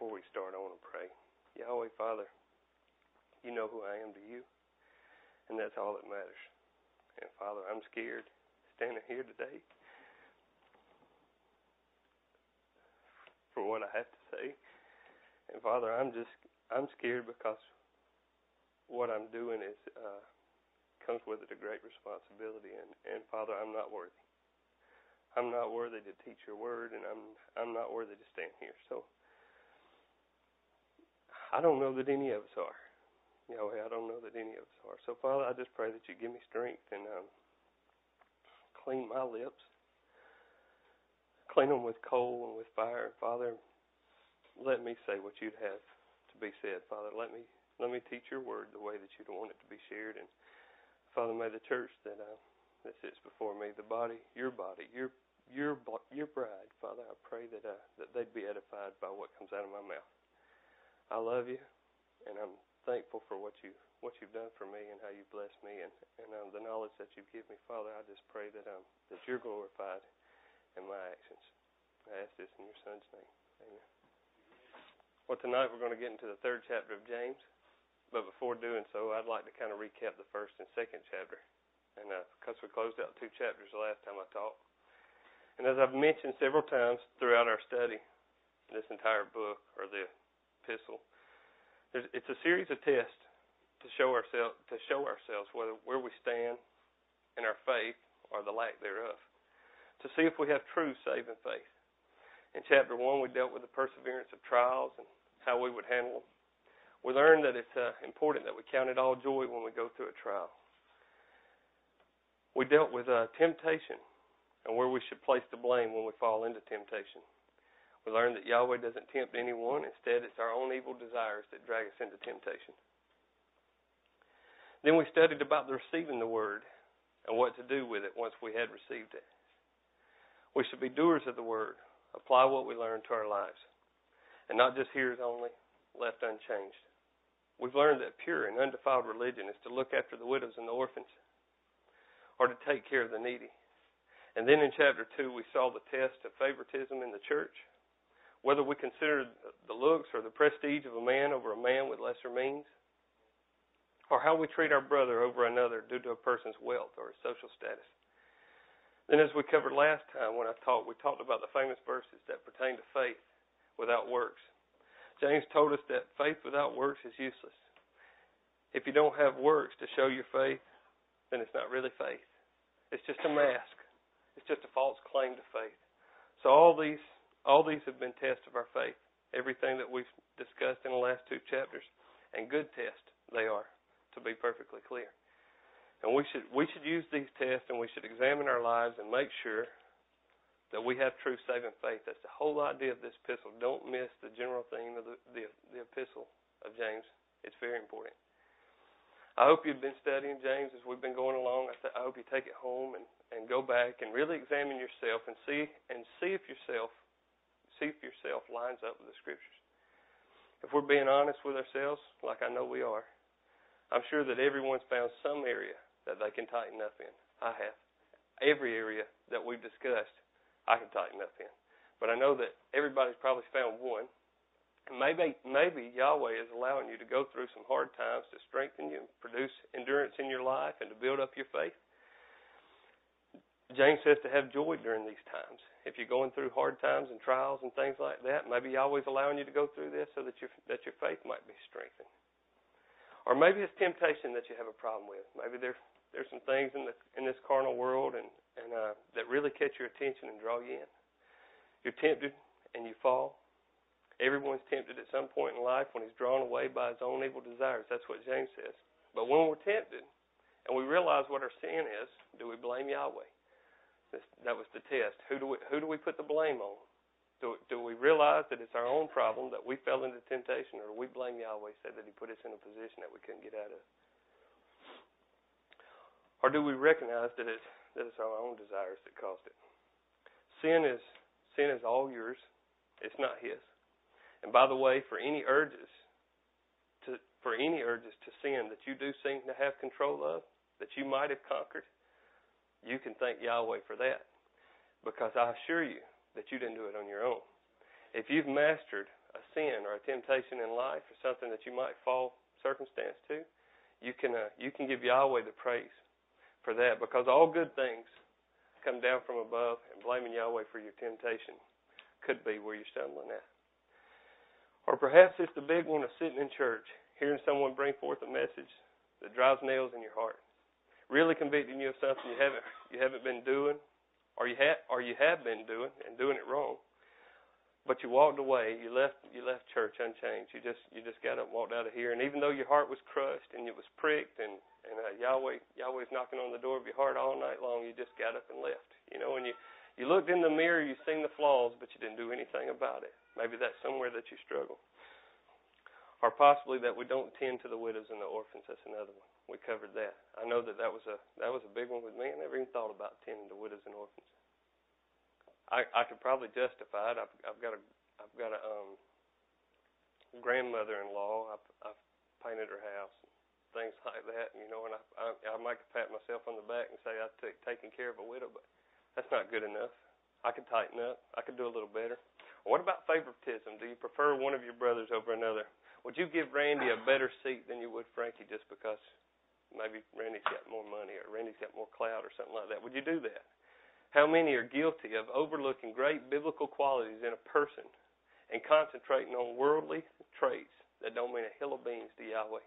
before we start, I want to pray. Yahweh, Father, you know who I am to you, and that's all that matters. And Father, I'm scared standing here today for what I have to say. And Father, I'm just I'm scared because what I'm doing is uh, comes with it a great responsibility, and and Father, I'm not worthy. I'm not worthy to teach your word, and I'm I'm not worthy to stand here. So I don't know that any of us are. Know, I don't know that any of us are. So Father, I just pray that you give me strength and um, clean my lips, clean them with coal and with fire. Father, let me say what you'd have to be said. Father, let me let me teach your word the way that you'd want it to be shared. And Father, may the church that uh, that sits before me, the body, your body, your your your bride, Father, I pray that uh, that they'd be edified by what comes out of my mouth. I love you, and I'm thankful for what you what you've done for me and how you've blessed me, and and um, the knowledge that you've given me, Father. I just pray that um that you're glorified in my actions. I ask this in your Son's name. Amen. Well, tonight we're going to get into the third chapter of James, but before doing so, I'd like to kind of recap the first and second chapter. And uh, because we closed out two chapters the last time I talked. And as I've mentioned several times throughout our study, this entire book, or the epistle, it's a series of tests to show ourselves to show ourselves whether where we stand in our faith or the lack thereof. To see if we have true saving faith. In chapter one, we dealt with the perseverance of trials and how we would handle them. We learned that it's uh, important that we count it all joy when we go through a trial we dealt with uh, temptation and where we should place the blame when we fall into temptation. We learned that Yahweh doesn't tempt anyone. Instead, it's our own evil desires that drag us into temptation. Then we studied about the receiving the word and what to do with it once we had received it. We should be doers of the word, apply what we learn to our lives, and not just hearers only, left unchanged. We've learned that pure and undefiled religion is to look after the widows and the orphans or to take care of the needy. And then in chapter 2, we saw the test of favoritism in the church. Whether we consider the looks or the prestige of a man over a man with lesser means, or how we treat our brother over another due to a person's wealth or his social status. Then, as we covered last time when I talked, we talked about the famous verses that pertain to faith without works. James told us that faith without works is useless. If you don't have works to show your faith, then it's not really faith. It's just a mask. It's just a false claim to faith. So all these all these have been tests of our faith. Everything that we've discussed in the last two chapters, and good tests they are, to be perfectly clear. And we should we should use these tests and we should examine our lives and make sure that we have true saving faith. That's the whole idea of this epistle. Don't miss the general theme of the, the, the epistle of James. It's very important. I hope you've been studying James as we've been going along. I, th- I hope you take it home and, and go back and really examine yourself and see and see if yourself see if yourself lines up with the scriptures. If we're being honest with ourselves, like I know we are, I'm sure that everyone's found some area that they can tighten up in. I have. Every area that we've discussed, I can tighten up in. But I know that everybody's probably found one maybe maybe Yahweh is allowing you to go through some hard times to strengthen you and produce endurance in your life and to build up your faith. James says to have joy during these times. If you're going through hard times and trials and things like that, maybe Yahweh's allowing you to go through this so that your that your faith might be strengthened. Or maybe it's temptation that you have a problem with. Maybe there's there's some things in the in this carnal world and and uh, that really catch your attention and draw you in. You're tempted and you fall. Everyone's tempted at some point in life when he's drawn away by his own evil desires. That's what James says. But when we're tempted and we realize what our sin is, do we blame Yahweh? That was the test. Who do we who do we put the blame on? Do, do we realize that it's our own problem that we fell into temptation, or do we blame Yahweh, say that He put us in a position that we couldn't get out of? Or do we recognize that it's that it's our own desires that caused it? Sin is sin is all yours. It's not His. And by the way, for any urges to for any urges to sin that you do seem to have control of, that you might have conquered, you can thank Yahweh for that. Because I assure you that you didn't do it on your own. If you've mastered a sin or a temptation in life or something that you might fall circumstance to, you can uh, you can give Yahweh the praise for that because all good things come down from above and blaming Yahweh for your temptation could be where you're stumbling at. Or perhaps it's the big one of sitting in church, hearing someone bring forth a message that drives nails in your heart, really convicting you of something you haven't you haven't been doing, or you have or you have been doing and doing it wrong. But you walked away. You left. You left church unchanged. You just. You just got up and walked out of here. And even though your heart was crushed and it was pricked, and and uh, Yahweh Yahweh's knocking on the door of your heart all night long, you just got up and left. You know, and you you looked in the mirror. You seen the flaws, but you didn't do anything about it. Maybe that's somewhere that you struggle. Or possibly that we don't tend to the widows and the orphans. That's another one. We covered that. I know that that was a that was a big one with me. I never even thought about tending to widows and orphans. I I could probably justify it. I've I've got a I've got a um grandmother-in-law. I've I've painted her house and things like that. You know, and I I, I might pat myself on the back and say I took taking care of a widow, but that's not good enough. I could tighten up. I could do a little better. What about favoritism? Do you prefer one of your brothers over another? Would you give Randy a better seat than you would Frankie just because maybe Randy's got more money or Randy's got more clout or something like that? Would you do that? How many are guilty of overlooking great biblical qualities in a person and concentrating on worldly traits that don't mean a hill of beans to Yahweh?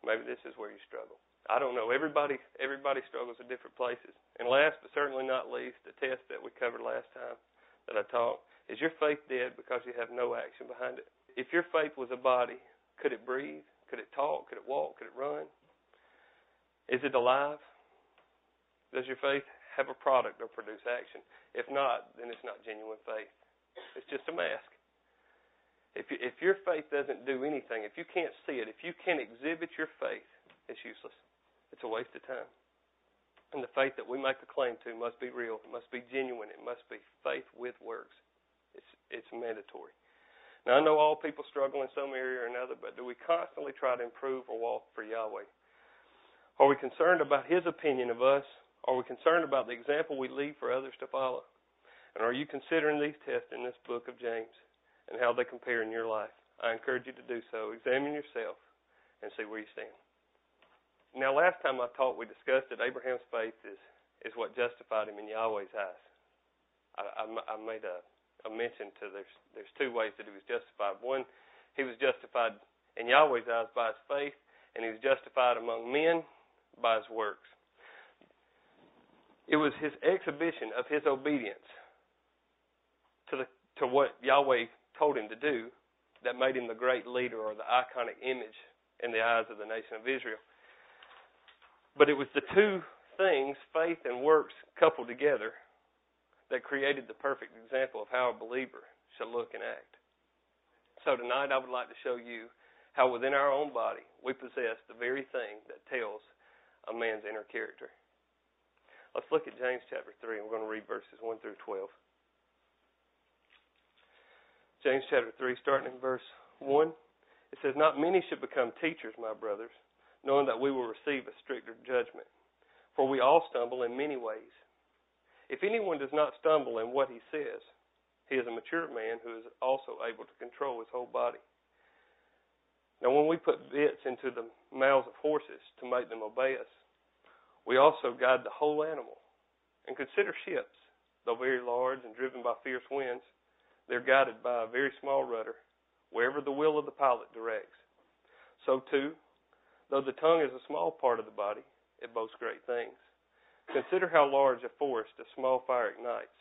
Maybe this is where you struggle. I don't know. Everybody everybody struggles at different places. And last but certainly not least, the test that we covered last time that I taught is your faith dead because you have no action behind it. If your faith was a body, could it breathe? Could it talk? Could it walk? Could it run? Is it alive? Does your faith have a product or produce action. If not, then it's not genuine faith. It's just a mask. If you, if your faith doesn't do anything, if you can't see it, if you can't exhibit your faith, it's useless. It's a waste of time. And the faith that we make a claim to must be real. It must be genuine. It must be faith with works. It's it's mandatory. Now I know all people struggle in some area or another, but do we constantly try to improve or walk for Yahweh? Are we concerned about His opinion of us are we concerned about the example we leave for others to follow? And are you considering these tests in this book of James and how they compare in your life? I encourage you to do so. Examine yourself and see where you stand. Now, last time I taught, we discussed that Abraham's faith is, is what justified him in Yahweh's eyes. I, I, I made a, a mention to there's there's two ways that he was justified. One, he was justified in Yahweh's eyes by his faith, and he was justified among men by his works. It was his exhibition of his obedience to the to what Yahweh told him to do that made him the great leader or the iconic image in the eyes of the nation of Israel. But it was the two things, faith and works coupled together, that created the perfect example of how a believer should look and act. So tonight I would like to show you how within our own body we possess the very thing that tells a man's inner character. Let's look at James chapter 3, and we're going to read verses 1 through 12. James chapter 3, starting in verse 1, it says, Not many should become teachers, my brothers, knowing that we will receive a stricter judgment. For we all stumble in many ways. If anyone does not stumble in what he says, he is a mature man who is also able to control his whole body. Now, when we put bits into the mouths of horses to make them obey us, we also guide the whole animal. And consider ships, though very large and driven by fierce winds, they're guided by a very small rudder, wherever the will of the pilot directs. So too, though the tongue is a small part of the body, it boasts great things. Consider how large a forest a small fire ignites,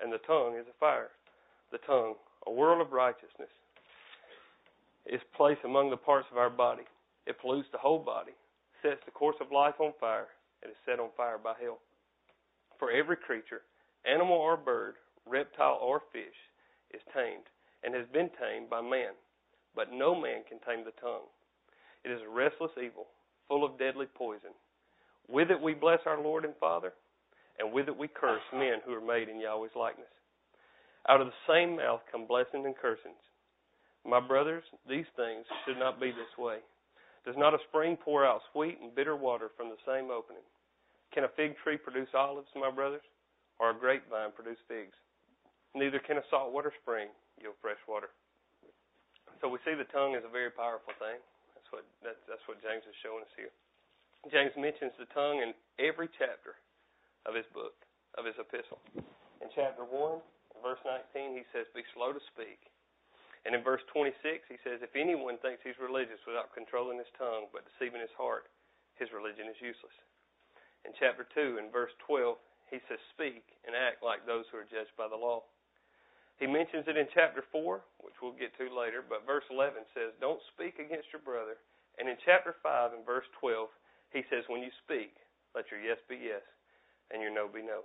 and the tongue is a fire. The tongue, a world of righteousness, is placed among the parts of our body. It pollutes the whole body, sets the course of life on fire, and is set on fire by hell. For every creature, animal or bird, reptile or fish, is tamed and has been tamed by man, but no man can tame the tongue. It is a restless evil, full of deadly poison. With it we bless our Lord and Father, and with it we curse men who are made in Yahweh's likeness. Out of the same mouth come blessings and cursings. My brothers, these things should not be this way. Does not a spring pour out sweet and bitter water from the same opening? Can a fig tree produce olives, my brothers? Or a grapevine produce figs? Neither can a saltwater spring yield fresh water. So we see the tongue is a very powerful thing. That's what that's, that's what James is showing us here. James mentions the tongue in every chapter of his book, of his epistle. In chapter 1, verse 19, he says, Be slow to speak. And in verse 26, he says, If anyone thinks he's religious without controlling his tongue but deceiving his heart, his religion is useless. In chapter 2, in verse 12, he says, Speak and act like those who are judged by the law. He mentions it in chapter 4, which we'll get to later, but verse 11 says, Don't speak against your brother. And in chapter 5, in verse 12, he says, When you speak, let your yes be yes and your no be no.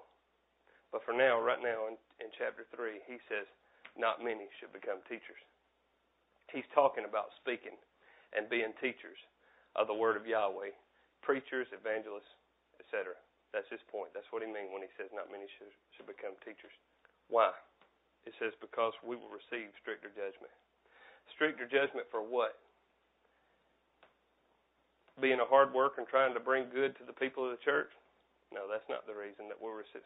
But for now, right now, in, in chapter 3, he says, Not many should become teachers. He's talking about speaking and being teachers of the Word of Yahweh, preachers, evangelists, etc. That's his point. That's what he means when he says not many should, should become teachers. Why? It says, because we will receive stricter judgment. Stricter judgment for what? Being a hard worker and trying to bring good to the people of the church? No, that's not the reason that we'll receive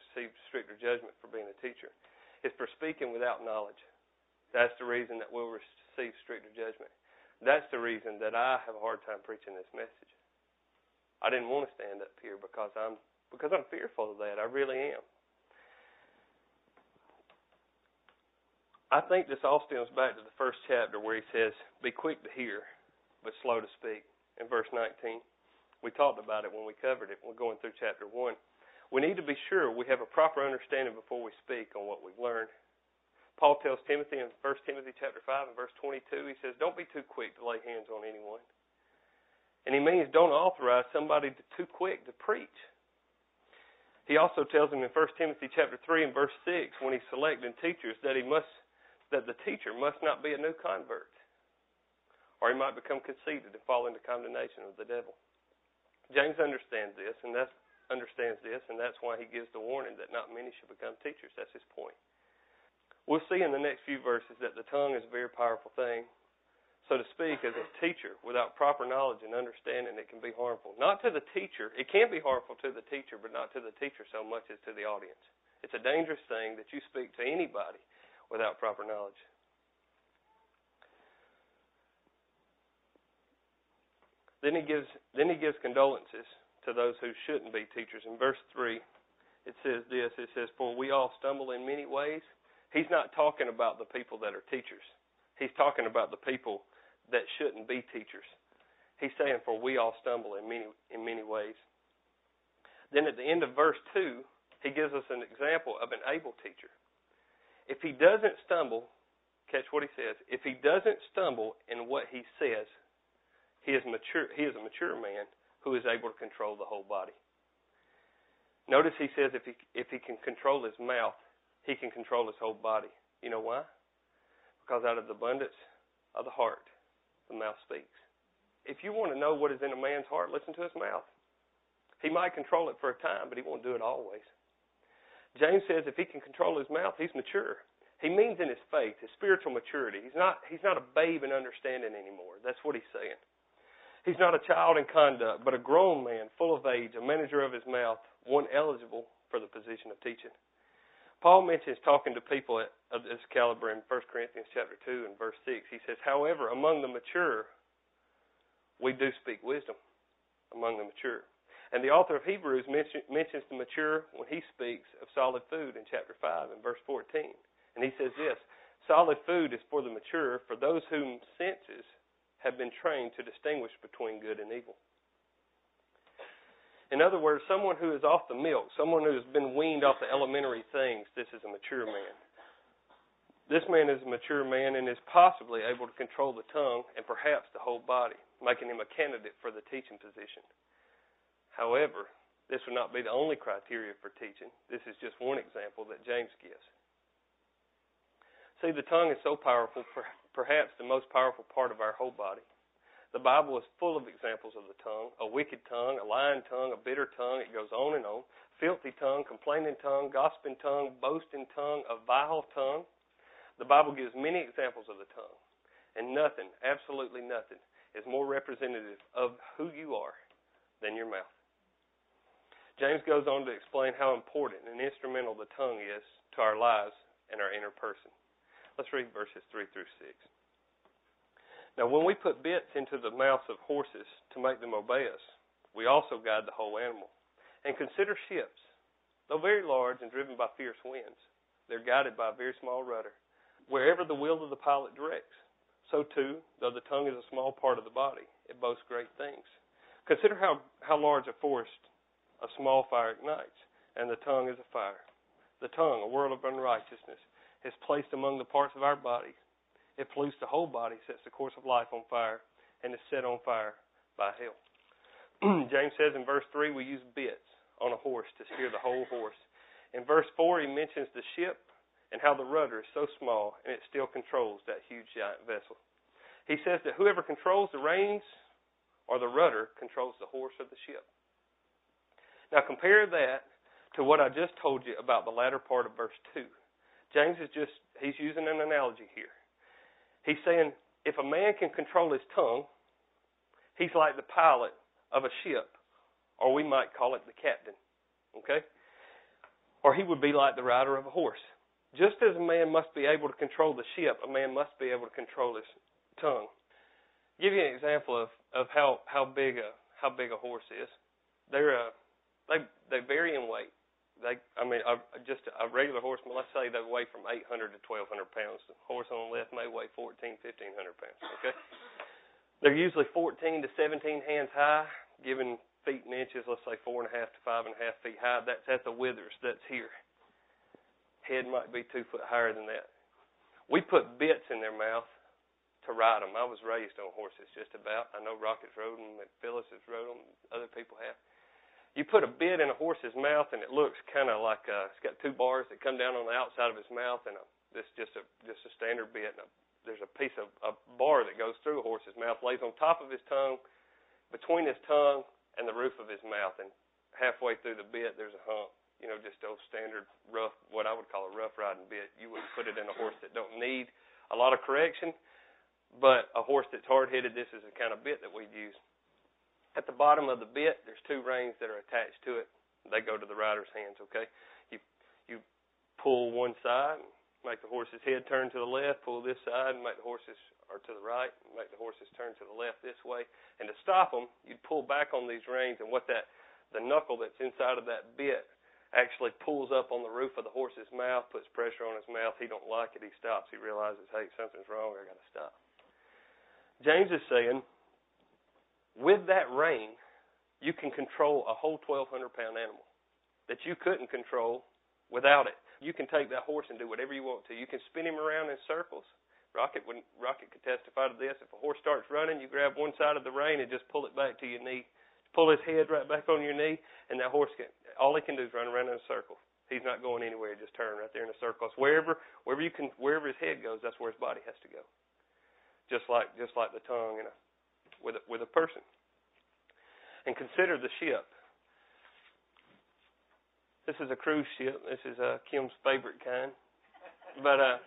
stricter judgment for being a teacher. It's for speaking without knowledge. That's the reason that we'll receive stricter judgment. That's the reason that I have a hard time preaching this message. I didn't want to stand up here because I'm because I'm fearful of that. I really am. I think this all stems back to the first chapter where he says, Be quick to hear, but slow to speak, in verse 19. We talked about it when we covered it. We're going through chapter 1. We need to be sure we have a proper understanding before we speak on what we've learned. Paul tells Timothy in 1 Timothy chapter 5 and verse 22, he says, Don't be too quick to lay hands on anyone. And he means don't authorize somebody to, too quick to preach. He also tells him in 1 Timothy chapter 3 and verse 6 when he's selecting teachers that he must that the teacher must not be a new convert, or he might become conceited and fall into condemnation of the devil. James understands this, and that's understands this, and that's why he gives the warning that not many should become teachers. That's his point. We'll see in the next few verses that the tongue is a very powerful thing. So to speak, as a teacher, without proper knowledge and understanding, it can be harmful. Not to the teacher. It can be harmful to the teacher, but not to the teacher so much as to the audience. It's a dangerous thing that you speak to anybody without proper knowledge. Then he gives then he gives condolences to those who shouldn't be teachers. In verse three, it says this. It says, "For we all stumble in many ways." He's not talking about the people that are teachers. He's talking about the people that shouldn't be teachers. He's saying, "For we all stumble in many in many ways." Then at the end of verse two, he gives us an example of an able teacher. If he doesn't stumble, catch what he says. If he doesn't stumble in what he says, he is mature. He is a mature man who is able to control the whole body. Notice he says if he if he can control his mouth, he can control his whole body. You know why? Because out of the abundance of the heart, the mouth speaks. If you want to know what is in a man's heart, listen to his mouth. He might control it for a time, but he won't do it always. James says if he can control his mouth, he's mature. He means in his faith, his spiritual maturity. He's not he's not a babe in understanding anymore. That's what he's saying. He's not a child in conduct, but a grown man, full of age, a manager of his mouth, one eligible for the position of teaching. Paul mentions talking to people of this caliber in 1 Corinthians chapter 2 and verse 6. He says, However, among the mature, we do speak wisdom among the mature. And the author of Hebrews mention, mentions the mature when he speaks of solid food in chapter 5 and verse 14. And he says this Solid food is for the mature, for those whom senses have been trained to distinguish between good and evil. In other words, someone who is off the milk, someone who has been weaned off the elementary things, this is a mature man. This man is a mature man and is possibly able to control the tongue and perhaps the whole body, making him a candidate for the teaching position. However, this would not be the only criteria for teaching. This is just one example that James gives. See, the tongue is so powerful, perhaps the most powerful part of our whole body. The Bible is full of examples of the tongue a wicked tongue, a lying tongue, a bitter tongue. It goes on and on. Filthy tongue, complaining tongue, gossiping tongue, boasting tongue, a vile tongue. The Bible gives many examples of the tongue. And nothing, absolutely nothing, is more representative of who you are than your mouth. James goes on to explain how important and instrumental the tongue is to our lives and our inner person. Let's read verses 3 through 6. Now, when we put bits into the mouths of horses to make them obey us, we also guide the whole animal. And consider ships. Though very large and driven by fierce winds, they're guided by a very small rudder, wherever the will of the pilot directs. So too, though the tongue is a small part of the body, it boasts great things. Consider how, how large a forest a small fire ignites, and the tongue is a fire. The tongue, a world of unrighteousness, is placed among the parts of our body. It pollutes the whole body, sets the course of life on fire, and is set on fire by hell. James says in verse 3 we use bits on a horse to steer the whole horse. In verse 4, he mentions the ship and how the rudder is so small and it still controls that huge giant vessel. He says that whoever controls the reins or the rudder controls the horse or the ship. Now compare that to what I just told you about the latter part of verse 2. James is just, he's using an analogy here. He's saying if a man can control his tongue, he's like the pilot of a ship, or we might call it the captain. Okay? Or he would be like the rider of a horse. Just as a man must be able to control the ship, a man must be able to control his tongue. I'll give you an example of, of how, how big a how big a horse is. They're uh, they they vary in weight. They, I mean, a, just a regular horse. Let's say they weigh from 800 to 1,200 pounds. The horse on the left may weigh 14, 1,500 pounds. Okay. They're usually 14 to 17 hands high, given feet and inches. Let's say four and a half to five and a half feet high. That's at the withers. That's here. Head might be two foot higher than that. We put bits in their mouth to ride them. I was raised on horses, just about. I know Rocket's rode them, and Phyllis has rode them. Other people have you put a bit in a horse's mouth and it looks kind of like uh, it's got two bars that come down on the outside of his mouth and a, this just a just a standard bit and a, there's a piece of a bar that goes through a horse's mouth lays on top of his tongue between his tongue and the roof of his mouth and halfway through the bit there's a hump you know just those standard rough what I would call a rough riding bit. You wouldn't put it in a horse that don't need a lot of correction but a horse that's hard headed this is the kind of bit that we'd use at the bottom of the bit, there's two reins that are attached to it. They go to the rider's hands. Okay, you you pull one side, make the horse's head turn to the left. Pull this side and make the horses or to the right, make the horses turn to the left this way. And to stop them, you'd pull back on these reins, and what that the knuckle that's inside of that bit actually pulls up on the roof of the horse's mouth, puts pressure on his mouth. He don't like it. He stops. He realizes, hey, something's wrong. I got to stop. James is saying with that rein, you can control a whole 1,200 pound animal that you couldn't control without it. You can take that horse and do whatever you want to. You can spin him around in circles. Rocket would, Rocket could testify to this. If a horse starts running, you grab one side of the rein and just pull it back to your knee. Pull his head right back on your knee, and that horse can. All he can do is run around in a circle. He's not going anywhere. Just turn right there in a circle. It's wherever, wherever you can, wherever his head goes, that's where his body has to go. Just like, just like the tongue and a with a, with a person. And consider the ship. This is a cruise ship. This is uh, Kim's favorite kind. But uh,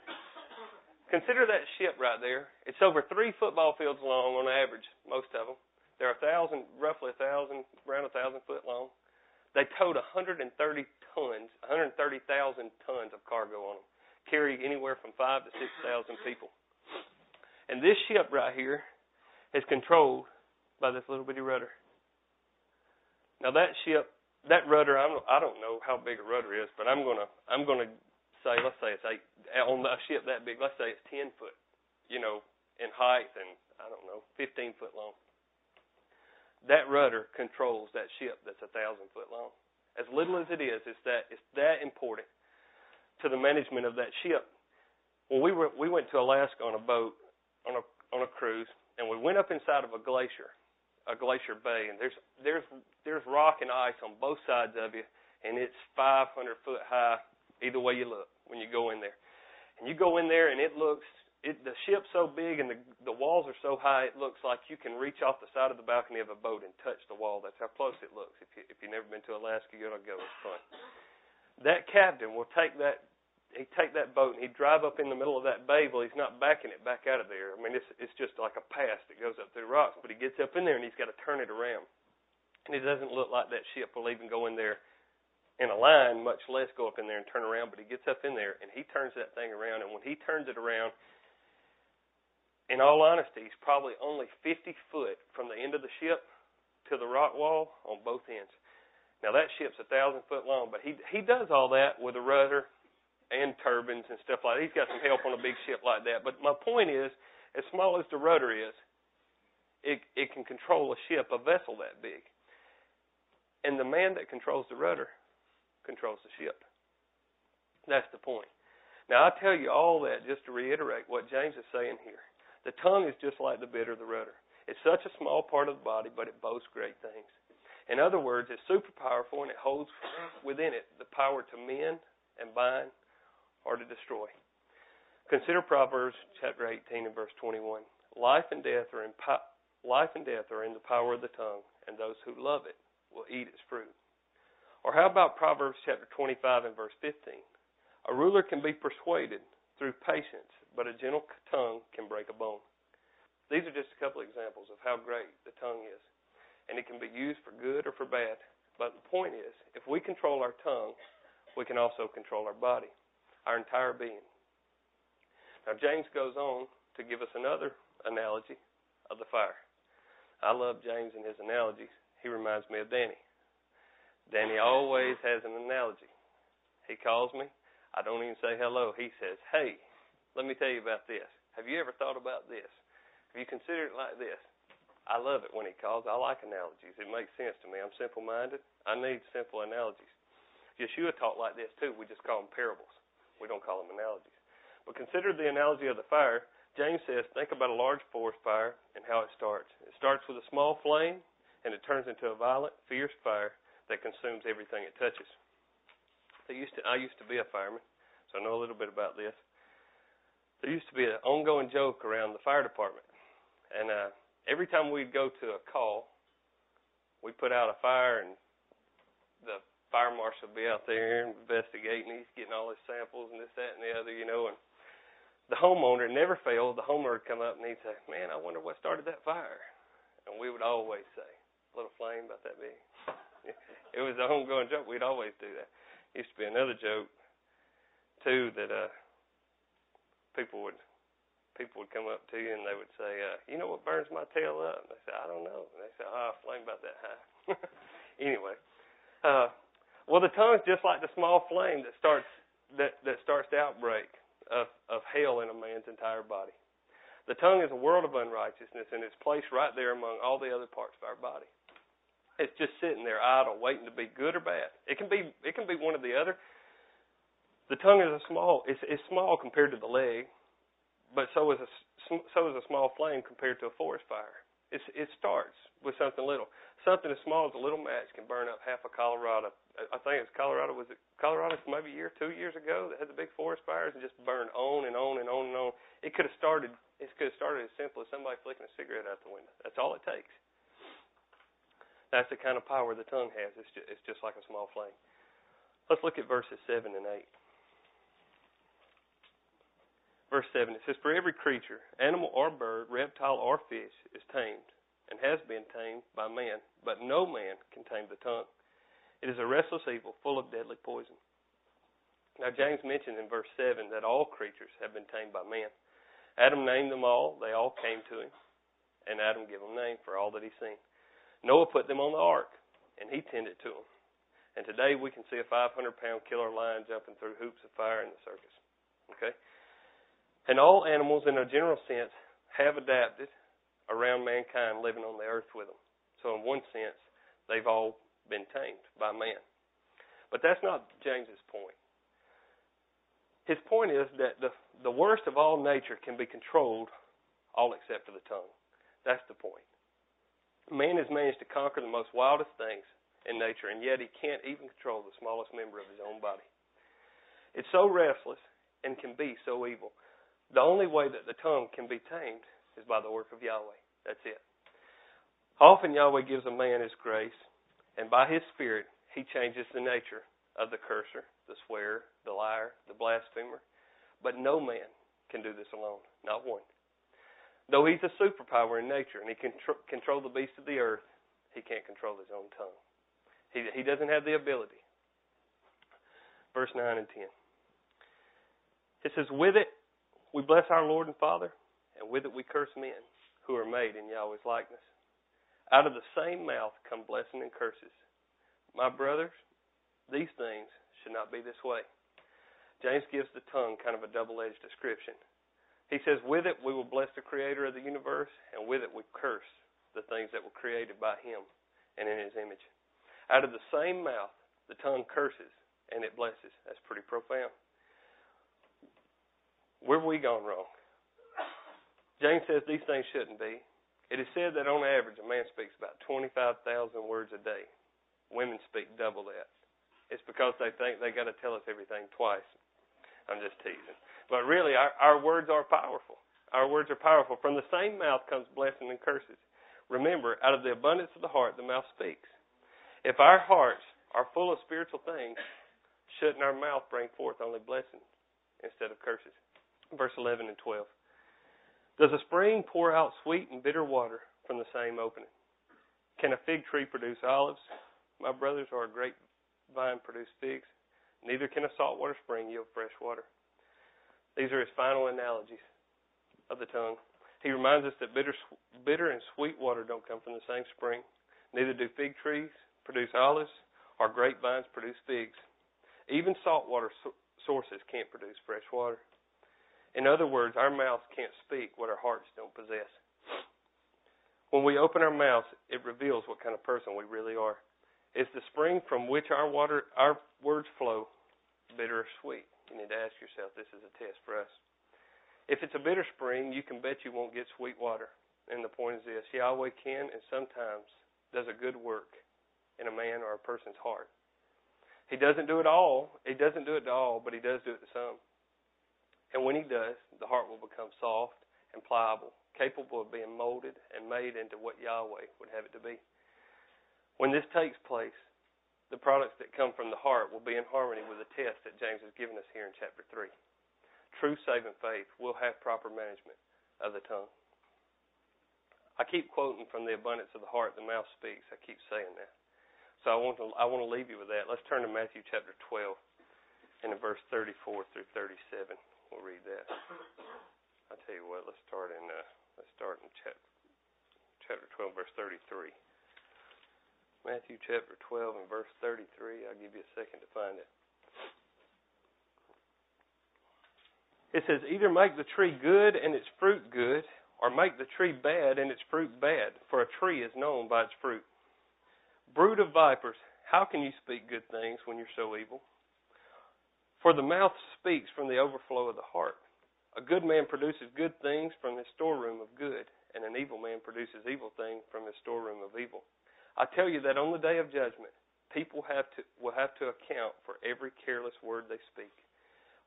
consider that ship right there. It's over three football fields long on average, most of them. They're a thousand, roughly a thousand, around a thousand foot long. They towed 130 tons, 130,000 tons of cargo on them, carry anywhere from five to six thousand people. And this ship right here is controlled by this little bitty rudder. Now that ship, that rudder, I'm, I don't know how big a rudder is, but I'm gonna I'm gonna say let's say it's eight on a ship that big. Let's say it's ten foot, you know, in height and I don't know, fifteen foot long. That rudder controls that ship that's a thousand foot long. As little as it is, it's that it's that important to the management of that ship. When we were we went to Alaska on a boat on a on a cruise, and we went up inside of a glacier, a glacier bay, and there's there's there's rock and ice on both sides of you, and it's 500 foot high either way you look when you go in there. And you go in there, and it looks it the ship's so big and the the walls are so high, it looks like you can reach off the side of the balcony of a boat and touch the wall. That's how close it looks. If you if you've never been to Alaska, you ought to go. It's fun. That captain will take that he'd take that boat and he'd drive up in the middle of that bay. Well, he's not backing it back out of there. I mean, it's it's just like a pass that goes up through rocks. But he gets up in there and he's got to turn it around. And it doesn't look like that ship will even go in there in a line, much less go up in there and turn around. But he gets up in there and he turns that thing around. And when he turns it around, in all honesty, he's probably only 50 foot from the end of the ship to the rock wall on both ends. Now that ship's a thousand foot long, but he he does all that with a rudder and turbines and stuff like that. He's got some help on a big ship like that. But my point is, as small as the rudder is, it it can control a ship, a vessel that big. And the man that controls the rudder controls the ship. That's the point. Now I tell you all that just to reiterate what James is saying here. The tongue is just like the bit of the rudder. It's such a small part of the body, but it boasts great things. In other words, it's super powerful and it holds within it the power to mend and bind or to destroy. Consider Proverbs chapter 18 and verse 21. Life and death are in po- life and death are in the power of the tongue, and those who love it will eat its fruit. Or how about Proverbs chapter 25 and verse 15? A ruler can be persuaded through patience, but a gentle tongue can break a bone. These are just a couple examples of how great the tongue is. And it can be used for good or for bad. But the point is, if we control our tongue, we can also control our body, our entire being. Now, James goes on to give us another analogy of the fire. I love James and his analogies. He reminds me of Danny. Danny always has an analogy. He calls me. I don't even say hello. He says, Hey, let me tell you about this. Have you ever thought about this? Have you considered it like this? I love it when he calls. I like analogies. It makes sense to me. I'm simple minded. I need simple analogies. Yeshua taught like this too. We just call them parables. We don't call them analogies. But consider the analogy of the fire. James says, think about a large forest fire and how it starts. It starts with a small flame and it turns into a violent, fierce fire that consumes everything it touches. They used to, I used to be a fireman, so I know a little bit about this. There used to be an ongoing joke around the fire department, and uh, every time we'd go to a call, we put out a fire, and the fire marshal would be out there investigating. He's getting all his samples and this, that, and the other, you know. And the homeowner never failed. The homeowner would come up and he'd say, "Man, I wonder what started that fire." And we would always say, "A little flame about that big." it was a homegoing joke. We'd always do that used to be another joke too that uh people would people would come up to you and they would say, uh, you know what burns my tail up? And they say, I don't know. And they say, oh, flame about that high. anyway, uh, well, the tongue's just like the small flame that starts that that starts the outbreak of of hell in a man's entire body. The tongue is a world of unrighteousness, and it's placed right there among all the other parts of our body. It's just sitting there idle, waiting to be good or bad. It can be it can be one or the other. The tongue is a small it's it's small compared to the leg, but so is a so is a small flame compared to a forest fire. It's it starts with something little. Something as small as a little match can burn up half of Colorado. I think it's Colorado was it Colorado maybe a year, two years ago that had the big forest fires and just burned on and on and on and on. It could have started it could have started as simple as somebody flicking a cigarette out the window. That's all it takes. That's the kind of power the tongue has. It's just, it's just like a small flame. Let's look at verses 7 and 8. Verse 7, it says, For every creature, animal or bird, reptile or fish, is tamed and has been tamed by man, but no man can tame the tongue. It is a restless evil full of deadly poison. Now, James mentioned in verse 7 that all creatures have been tamed by man. Adam named them all, they all came to him, and Adam gave them name for all that he's seen. Noah put them on the ark, and he tended to them. And today we can see a 500 pound killer lion jumping through hoops of fire in the circus. Okay? And all animals, in a general sense, have adapted around mankind living on the earth with them. So, in one sense, they've all been tamed by man. But that's not James's point. His point is that the, the worst of all nature can be controlled all except for the tongue. That's the point. Man has managed to conquer the most wildest things in nature, and yet he can't even control the smallest member of his own body. It's so restless and can be so evil. The only way that the tongue can be tamed is by the work of Yahweh. That's it. Often Yahweh gives a man his grace, and by his Spirit, he changes the nature of the curser, the swearer, the liar, the blasphemer. But no man can do this alone, not one. Though he's a superpower in nature and he can tr- control the beasts of the earth, he can't control his own tongue. He, he doesn't have the ability. Verse 9 and 10. It says, With it we bless our Lord and Father, and with it we curse men who are made in Yahweh's likeness. Out of the same mouth come blessing and curses. My brothers, these things should not be this way. James gives the tongue kind of a double edged description. He says, With it we will bless the creator of the universe, and with it we curse the things that were created by him and in his image. Out of the same mouth, the tongue curses and it blesses. That's pretty profound. Where have we gone wrong? James says these things shouldn't be. It is said that on average a man speaks about 25,000 words a day. Women speak double that. It's because they think they got to tell us everything twice. I'm just teasing. But really, our, our words are powerful. Our words are powerful. From the same mouth comes blessing and curses. Remember, out of the abundance of the heart, the mouth speaks. If our hearts are full of spiritual things, shouldn't our mouth bring forth only blessings instead of curses? Verse 11 and 12. Does a spring pour out sweet and bitter water from the same opening? Can a fig tree produce olives? My brothers, or a grapevine produce figs? Neither can a saltwater spring yield fresh water. These are his final analogies of the tongue. He reminds us that bitter, bitter and sweet water don't come from the same spring. Neither do fig trees produce olives, or grapevines produce figs. Even saltwater sources can't produce fresh water. In other words, our mouths can't speak what our hearts don't possess. When we open our mouths, it reveals what kind of person we really are. It's the spring from which our water, our words flow, bitter or sweet? You need to ask yourself. This is a test for us. If it's a bitter spring, you can bet you won't get sweet water. And the point is this: Yahweh can and sometimes does a good work in a man or a person's heart. He doesn't do it all. He doesn't do it to all, but he does do it to some. And when he does, the heart will become soft and pliable, capable of being molded and made into what Yahweh would have it to be. When this takes place, the products that come from the heart will be in harmony with the test that James has given us here in chapter 3. True saving faith will have proper management of the tongue. I keep quoting from the abundance of the heart the mouth speaks. I keep saying that. So I want to I want to leave you with that. Let's turn to Matthew chapter 12 and in verse 34 through 37. We'll read that. I tell you what. Let's start in uh, let's start in chapter chapter 12 verse 33. Matthew chapter 12 and verse 33. I'll give you a second to find it. It says, Either make the tree good and its fruit good, or make the tree bad and its fruit bad, for a tree is known by its fruit. Brood of vipers, how can you speak good things when you're so evil? For the mouth speaks from the overflow of the heart. A good man produces good things from his storeroom of good, and an evil man produces evil things from his storeroom of evil. I tell you that on the day of judgment, people have to, will have to account for every careless word they speak.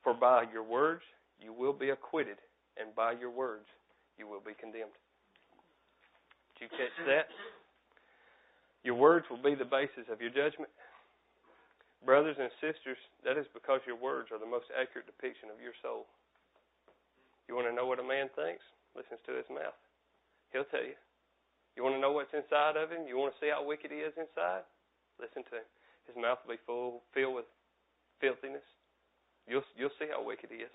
For by your words you will be acquitted, and by your words you will be condemned. Did you catch that? Your words will be the basis of your judgment. Brothers and sisters, that is because your words are the most accurate depiction of your soul. You want to know what a man thinks? Listens to his mouth. He'll tell you. You want to know what's inside of him? You want to see how wicked he is inside? Listen to him. His mouth will be full, filled with filthiness. You'll you'll see how wicked he is.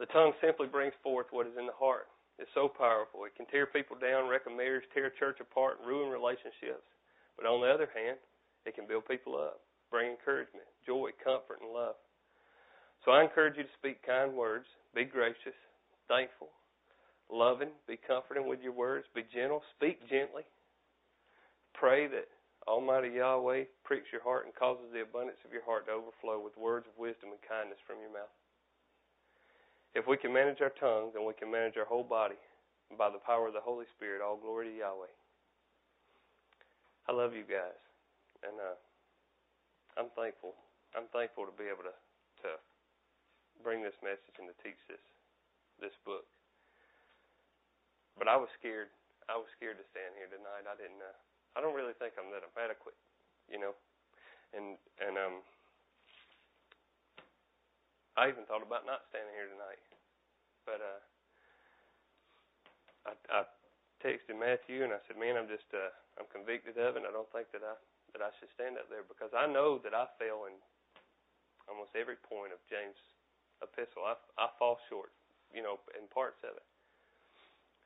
The tongue simply brings forth what is in the heart It's so powerful. It can tear people down, wreck a marriage, tear a church apart, and ruin relationships. But on the other hand, it can build people up, bring encouragement, joy, comfort, and love. So I encourage you to speak kind words, be gracious, thankful, loving, be comforting with your words, be gentle, speak gently. Pray that Almighty Yahweh pricks your heart and causes the abundance of your heart to overflow with words of wisdom and kindness from your mouth. If we can manage our tongue, then we can manage our whole body. And by the power of the Holy Spirit, all glory to Yahweh. I love you guys. And uh, I'm thankful. I'm thankful to be able to, to bring this message and to teach this this book. But I was scared. I was scared to stand here tonight. I didn't. Uh, I don't really think I'm that adequate, you know. And and um, I even thought about not standing here tonight, but uh, I, I texted Matthew and I said, "Man, I'm just uh, I'm convicted of it. I don't think that I that I should stand up there because I know that I fail in almost every point of James' epistle. I I fall short you know, in parts of it.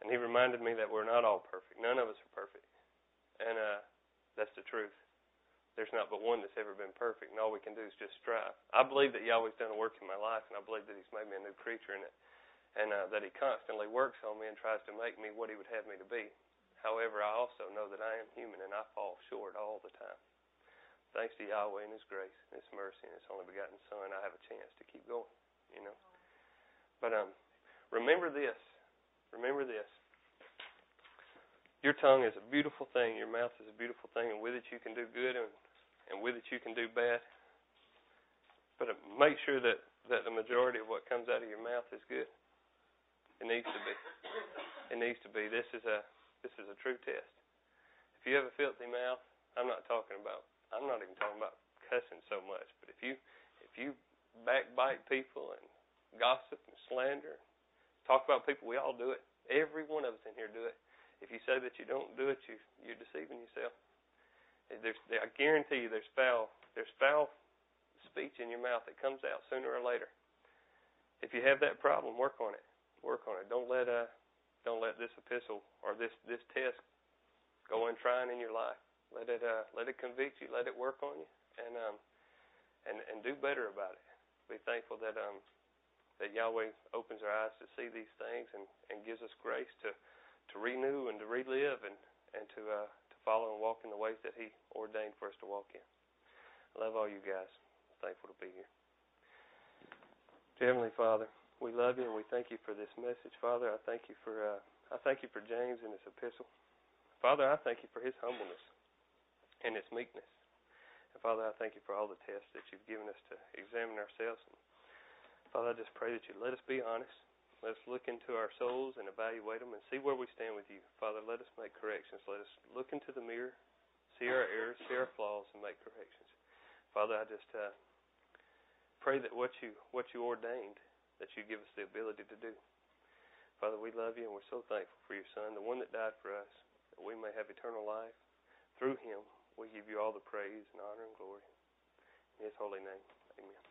And he reminded me that we're not all perfect. None of us are perfect. And uh that's the truth. There's not but one that's ever been perfect, and all we can do is just strive. I believe that Yahweh's done a work in my life, and I believe that He's made me a new creature in it, and uh, that He constantly works on me and tries to make me what He would have me to be. However, I also know that I am human and I fall short all the time. Thanks to Yahweh and His grace and His mercy and His only begotten Son, I have a chance to keep going. You know. But um, remember this. Remember this. Your tongue is a beautiful thing. Your mouth is a beautiful thing, and with it you can do good, and and with it you can do bad. But uh, make sure that that the majority of what comes out of your mouth is good. It needs to be. It needs to be. This is a this is a true test. If you have a filthy mouth, I'm not talking about. I'm not even talking about cussing so much. But if you if you backbite people and gossip and slander, talk about people, we all do it. Every one of us in here do it. If you say that you don't do it, you you're deceiving yourself. There's, I guarantee you, there's foul there's foul speech in your mouth that comes out sooner or later. If you have that problem, work on it. Work on it. Don't let uh don't let this epistle or this this test go untrying in your life. Let it uh let it convict you. Let it work on you, and um and and do better about it. Be thankful that um that Yahweh opens our eyes to see these things and and gives us grace to to renew and to relive and and to uh, to follow and walk in the ways that He ordained for us to walk in. I love all you guys. Thankful to be here. Dear Heavenly Father, we love you and we thank you for this message, Father. I thank you for uh, I thank you for James and his epistle. Father, I thank you for his humbleness and his meekness. And Father, I thank you for all the tests that you've given us to examine ourselves. And Father, I just pray that you let us be honest Let's look into our souls and evaluate them and see where we stand with you. Father, let us make corrections. Let us look into the mirror, see our errors, see our flaws, and make corrections. Father, I just uh, pray that what you what you ordained, that you give us the ability to do. Father, we love you and we're so thankful for your Son, the one that died for us, that we may have eternal life. Through him, we give you all the praise and honor and glory. In his holy name, amen.